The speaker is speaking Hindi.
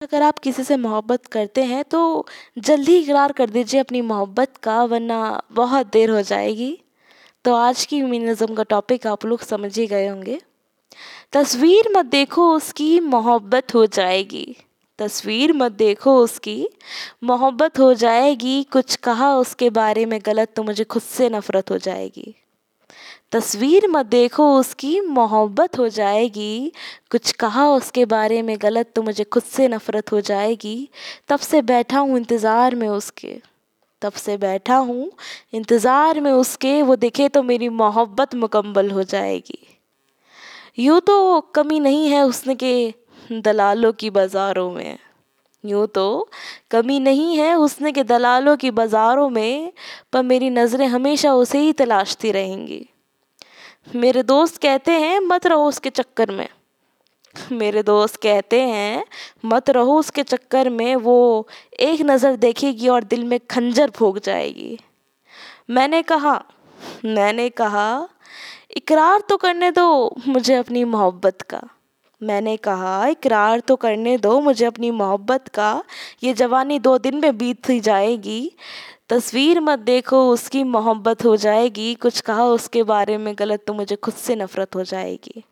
अगर आप किसी से मोहब्बत करते हैं तो जल्दी इकरार कर दीजिए अपनी मोहब्बत का, वरना बहुत देर हो जाएगी। तो आज की मिनिज़म का टॉपिक आप लोग समझ ही गए होंगे। तस्वीर मत देखो उसकी मोहब्बत हो जाएगी। तस्वीर मत देखो उसकी मोहब्बत हो जाएगी। कुछ कहा उसके बारे में गलत तो मुझे खुद से नफ़रत हो जाएगी। तस्वीर मत देखो, उसकी मोहब्बत हो जाएगी। कुछ कहा उसके बारे में गलत तो मुझे खुद से नफ़रत हो जाएगी। तब से बैठा हूँ इंतज़ार में उसके। तब से बैठा हूँ इंतज़ार में उसके। वो दिखे तो मेरी मोहब्बत मुकम्मल हो जाएगी। यूँ तो कमी नहीं है उसने के दलालों की बाज़ारों में। यूँ तो कमी नहीं है उसने के दलालों की बाज़ारों में, पर मेरी नज़रें हमेशा उसे ही तलाशती रहेंगी। मेरे दोस्त कहते हैं, मत रहो उसके चक्कर में। मेरे दोस्त कहते हैं, मत रहो उसके चक्कर में, वो एक नज़र देखेगी और दिल में खंजर फूक जाएगी। मैंने कहा मैंने कहा, इकरार तो करने दो मुझे अपनी मोहब्बत का। मैंने कहा, इकरार तो करने दो, मुझे अपनी मोहब्बत का। ये जवानी दो दिन में बीत ही जाएगी। तस्वीर मत देखो, उसकी मोहब्बत हो जाएगी। कुछ कहा, उसके बारे में गलत तो मुझे खुद से नफ़रत हो जाएगी।